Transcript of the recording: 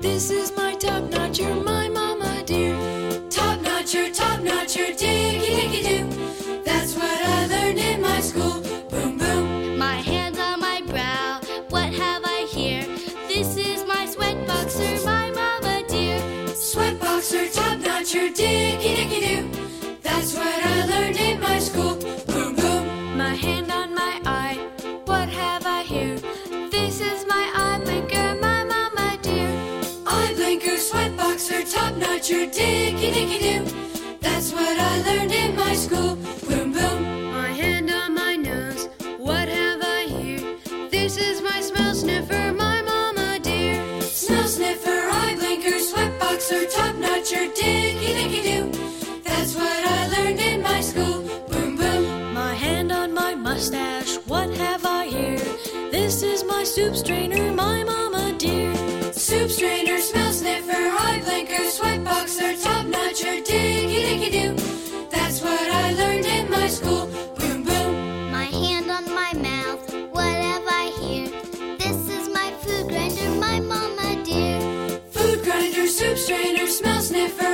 This is my top notcher, my mama dear. Top notcher, top notcher, diggy diggy do. That's what I learned in my school. Boom boom. My hands on my brow, what have I here? This is my sweat boxer, my mama dear. Sweat boxer, top notcher, diggy diggy do. That's what I learned in my school. Boom boom. My hand on my eye, what have I here? This is my notcher, diggy diggy do. That's what I learned in my school. Boom boom. My hand on my nose, what have I here? This is my smell sniffer, my mama dear. Smell sniffer, eye blinker, sweat boxer, top notcher, diggy diggy do. That's what I learned in my school. Boom boom. My hand on my mustache, what have I here? This is my soup strainer, my mama much-er diggy-diggy-doo. That's what I learned in my school. Boom, boom. My hand on my mouth, whatever I hear. This is my food grinder, my mama dear. Food grinder, soup strainer, smell sniffer.